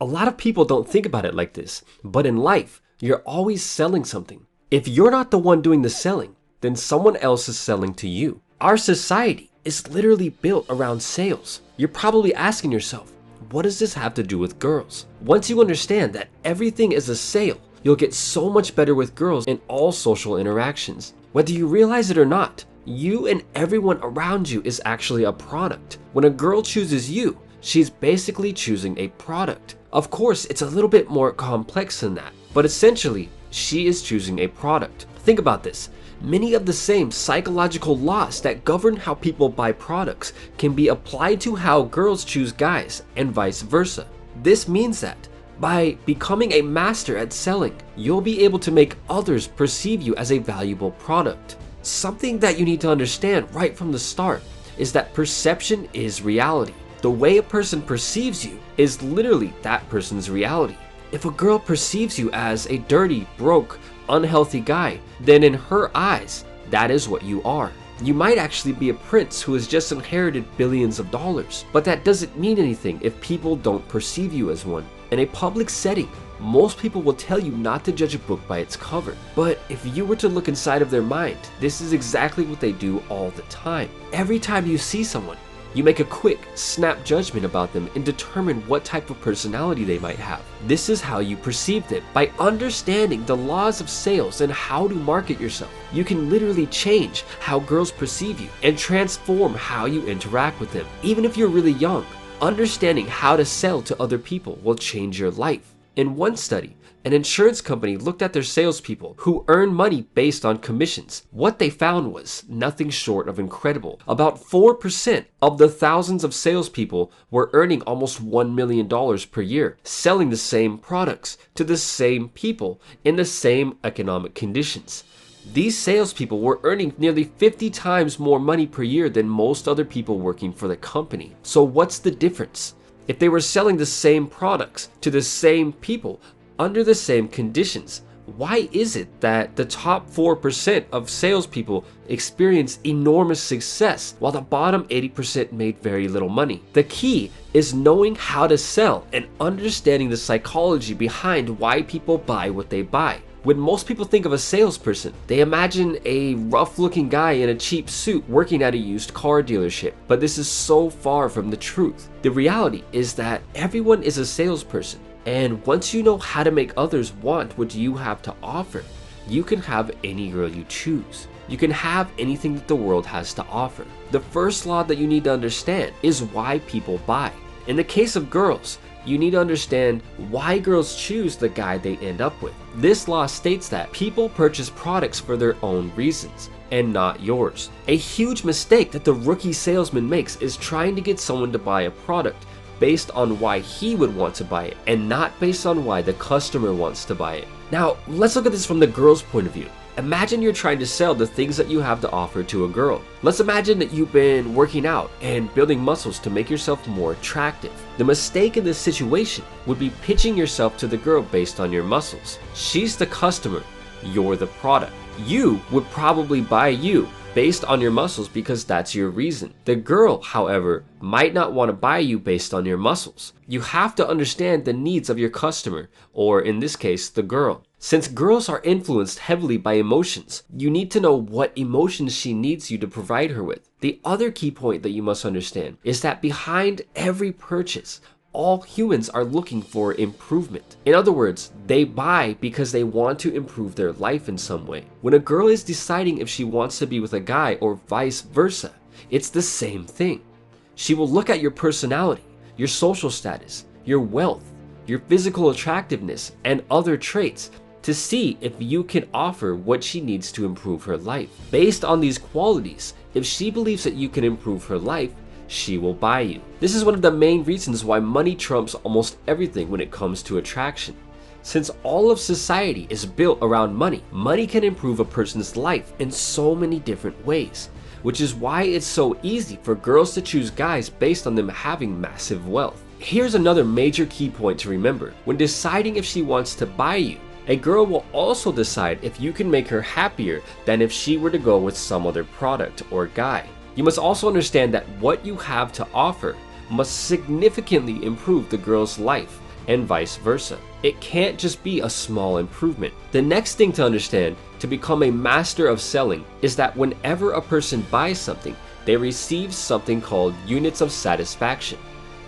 A lot of people don't think about it like this, but in life, you're always selling something. If you're not the one doing the selling, then someone else is selling to you. Our society is literally built around sales. You're probably asking yourself, what does this have to do with girls? Once you understand that everything is a sale, you'll get so much better with girls in all social interactions. Whether you realize it or not, you and everyone around you is actually a product. When a girl chooses you, she's basically choosing a product. Of course, it's a little bit more complex than that, but essentially, she is choosing a product. Think about this. Many of the same psychological laws that govern how people buy products can be applied to how girls choose guys and vice versa. This means that by becoming a master at selling, you'll be able to make others perceive you as a valuable product. Something that you need to understand right from the start is that perception is reality. The way a person perceives you is literally that person's reality. If a girl perceives you as a dirty, broke, unhealthy guy, then in her eyes, that is what you are. You might actually be a prince who has just inherited billions of dollars, but that doesn't mean anything if people don't perceive you as one. In a public setting, most people will tell you not to judge a book by its cover. But if you were to look inside of their mind, this is exactly what they do all the time. Every time you see someone, you make a quick, snap judgment about them and determine what type of personality they might have. This is how you perceive them. By understanding the laws of sales and how to market yourself, you can literally change how girls perceive you and transform how you interact with them. Even if you're really young, understanding how to sell to other people will change your life. In one study, an insurance company looked at their salespeople who earn money based on commissions. What they found was nothing short of incredible. About 4% of the thousands of salespeople were earning almost $1 million per year, selling the same products to the same people in the same economic conditions. These salespeople were earning nearly 50 times more money per year than most other people working for the company. So, what's the difference? If they were selling the same products to the same people under the same conditions, why is it that the top 4% of salespeople experience enormous success while the bottom 80% made very little money? The key is knowing how to sell and understanding the psychology behind why people buy what they buy. When most people think of a salesperson, they imagine a rough looking guy in a cheap suit working at a used car dealership. But this is so far from the truth. The reality is that everyone is a salesperson. And once you know how to make others want what you have to offer, you can have any girl you choose. You can have anything that the world has to offer. The first law that you need to understand is why people buy. In the case of girls, you need to understand why girls choose the guy they end up with. This law states that people purchase products for their own reasons and not yours. A huge mistake that the rookie salesman makes is trying to get someone to buy a product based on why he would want to buy it and not based on why the customer wants to buy it. Now, let's look at this from the girl's point of view. Imagine you're trying to sell the things that you have to offer to a girl. Let's imagine that you've been working out and building muscles to make yourself more attractive. The mistake in this situation would be pitching yourself to the girl based on your muscles. She's the customer, you're the product. You would probably buy you based on your muscles because that's your reason. The girl, however, might not want to buy you based on your muscles. You have to understand the needs of your customer, or in this case, the girl. Since girls are influenced heavily by emotions, you need to know what emotions she needs you to provide her with. The other key point that you must understand is that behind every purchase, all humans are looking for improvement. In other words, they buy because they want to improve their life in some way. When a girl is deciding if she wants to be with a guy or vice versa, it's the same thing. She will look at your personality, your social status, your wealth, your physical attractiveness, and other traits to see if you can offer what she needs to improve her life. Based on these qualities, if she believes that you can improve her life, she will buy you. This is one of the main reasons why money trumps almost everything when it comes to attraction. Since all of society is built around money, money can improve a person's life in so many different ways, which is why it's so easy for girls to choose guys based on them having massive wealth. Here's another major key point to remember. When deciding if she wants to buy you, a girl will also decide if you can make her happier than if she were to go with some other product or guy. You must also understand that what you have to offer must significantly improve the girl's life and vice versa. It can't just be a small improvement. The next thing to understand to become a master of selling is that whenever a person buys something, they receive something called units of satisfaction.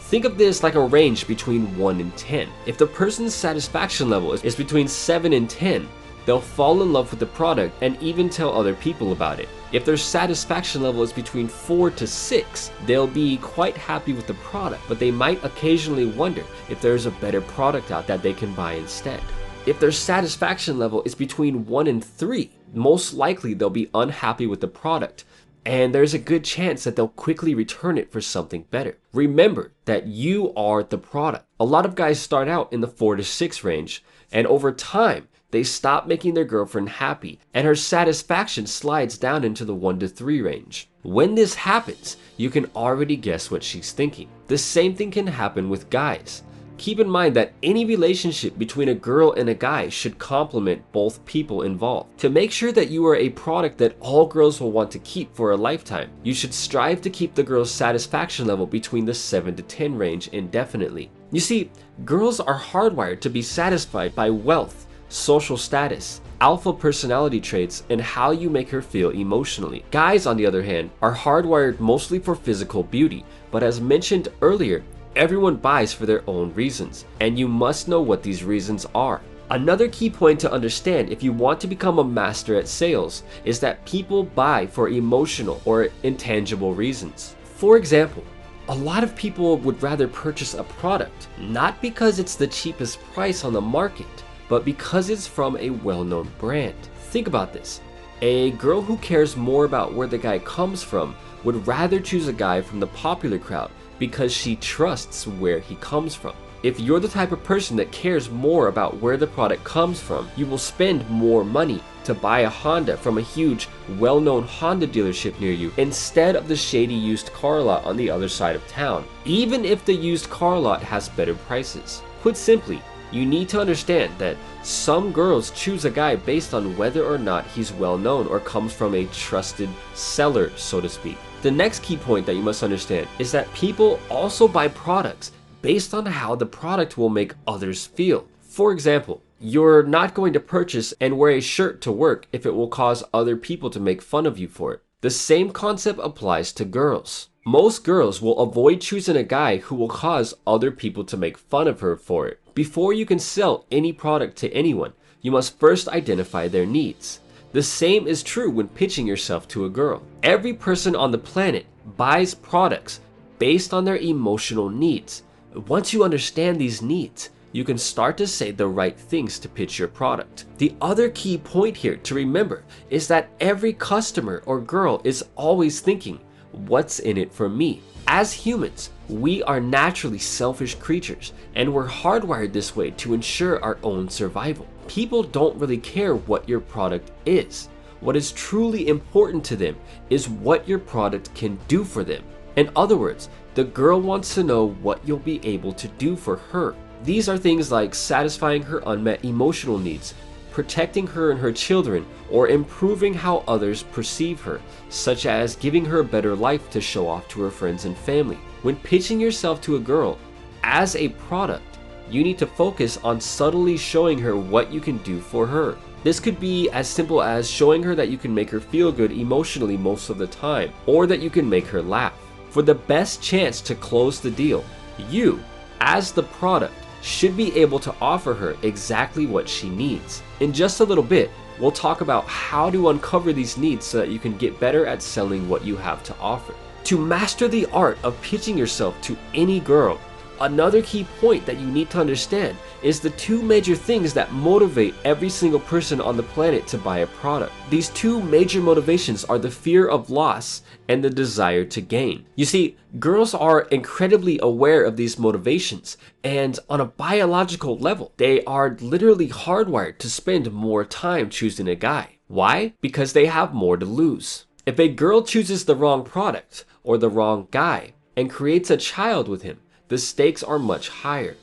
Think of this like a range between 1 and 10. If the person's satisfaction level is, between 7 and 10, they'll fall in love with the product and even tell other people about it. If their satisfaction level is between 4 to 6, they'll be quite happy with the product, but they might occasionally wonder if there's a better product out that they can buy instead. If their satisfaction level is between 1 and 3, most likely they'll be unhappy with the product, and there's a good chance that they'll quickly return it for something better. Remember that you are the product. A lot of guys start out in the 4 to 6 range, and over time, they stop making their girlfriend happy, and her satisfaction slides down into the 1 to 3 range. When this happens, you can already guess what she's thinking. The same thing can happen with guys. Keep in mind that any relationship between a girl and a guy should complement both people involved. To make sure that you are a product that all girls will want to keep for a lifetime, you should strive to keep the girl's satisfaction level between the 7 to 10 range indefinitely. You see, girls are hardwired to be satisfied by wealth, social status, alpha personality traits, and how you make her feel emotionally. Guys, on the other hand, are hardwired mostly for physical beauty, but as mentioned earlier, Everyone buys for their own reasons, and you must know what these reasons are. Another key point to understand if you want to become a master at sales is that people buy for emotional or intangible reasons. For example, a lot of people would rather purchase a product not because it's the cheapest price on the market, but because it's from a well known brand. Think about this a girl who cares more about where the guy comes from would rather choose a guy from the popular crowd because she trusts where he comes from. If you're the type of person that cares more about where the product comes from, you will spend more money to buy a Honda from a huge, well known Honda dealership near you instead of the shady used car lot on the other side of town, even if the used car lot has better prices. Put simply, you need to understand that some girls choose a guy based on whether or not he's well known or comes from a trusted seller, so to speak. The next key point that you must understand is that people also buy products based on how the product will make others feel. For example, you're not going to purchase and wear a shirt to work if it will cause other people to make fun of you for it. The same concept applies to girls. Most girls will avoid choosing a guy who will cause other people to make fun of her for it. Before you can sell any product to anyone, you must first identify their needs. The same is true when pitching yourself to a girl. Every person on the planet buys products based on their emotional needs. Once you understand these needs, you can start to say the right things to pitch your product. The other key point here to remember is that every customer or girl is always thinking, what's in it for me? As humans, we are naturally selfish creatures, and we're hardwired this way to ensure our own survival. People don't really care what your product is. What is truly important to them is what your product can do for them. In other words, the girl wants to know what you'll be able to do for her. These are things like satisfying her unmet emotional needs, protecting her and her children, or improving how others perceive her, such as giving her a better life to show off to her friends and family. When pitching yourself to a girl as a product, you need to focus on subtly showing her what you can do for her. This could be as simple as showing her that you can make her feel good emotionally most of the time, or that you can make her laugh. For the best chance to close the deal, you, as the product, should be able to offer her exactly what she needs. In just a little bit, we'll talk about how to uncover these needs so that you can get better at selling what you have to offer. To master the art of pitching yourself to any girl, another key point that you need to understand is the two major things that motivate every single person on the planet to buy a product. These two major motivations are the fear of loss and the desire to gain. You see, girls are incredibly aware of these motivations, and on a biological level, they are literally hardwired to spend more time choosing a guy. Why? Because they have more to lose. If a girl chooses the wrong product, or the wrong guy and creates a child with him, the stakes are much higher.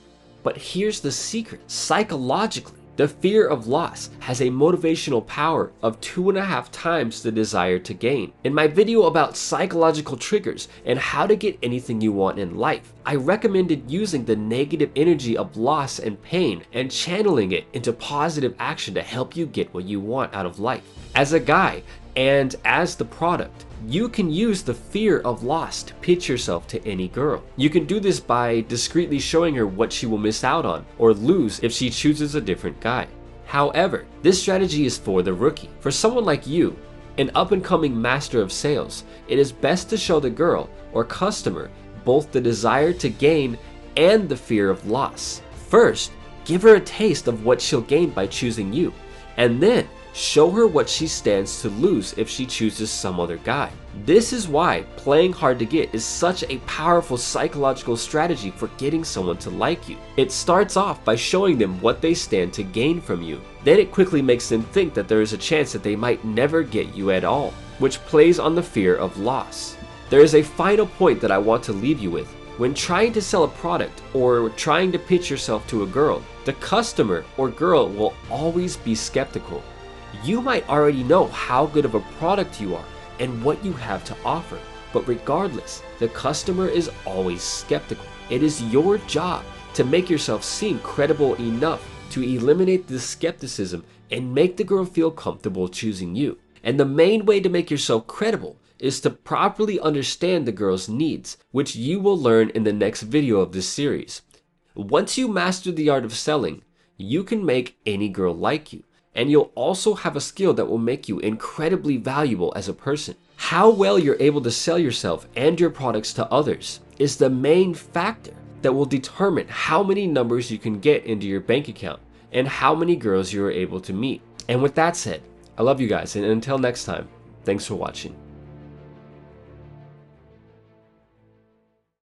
But here's the secret psychologically, The fear of loss has a motivational power of two and a half times the desire to gain. In my video about psychological triggers and how to get anything you want in life, I recommended using the negative energy of loss and pain and channeling it into positive action to help you get what you want out of life. As a guy, and as the product, you can use the fear of loss to pitch yourself to any girl. You can do this by discreetly showing her what she will miss out on or lose if she chooses a different guy. However, this strategy is for the rookie. For someone like you, an up and coming master of sales, it is best to show the girl or customer both the desire to gain and the fear of loss. First, give her a taste of what she'll gain by choosing you, and then Show her what she stands to lose if she chooses some other guy. This is why playing hard to get is such a powerful psychological strategy for getting someone to like you. It starts off by showing them what they stand to gain from you. Then it quickly makes them think that there is a chance that they might never get you at all, which plays on the fear of loss. There is a final point that I want to leave you with. When trying to sell a product or trying to pitch yourself to a girl, the customer or girl will always be skeptical. You might already know how good of a product you are and what you have to offer, but regardless, the customer is always skeptical. It is your job to make yourself seem credible enough to eliminate the skepticism and make the girl feel comfortable choosing you. And the main way to make yourself credible is to properly understand the girl's needs, which you will learn in the next video of this series. Once you master the art of selling, you can make any girl like you and you'll also have a skill that will make you incredibly valuable as a person. How well you're able to sell yourself and your products to others is the main factor that will determine how many numbers you can get into your bank account and how many girls you're able to meet. And with that said, I love you guys, and until next time, thanks for watching.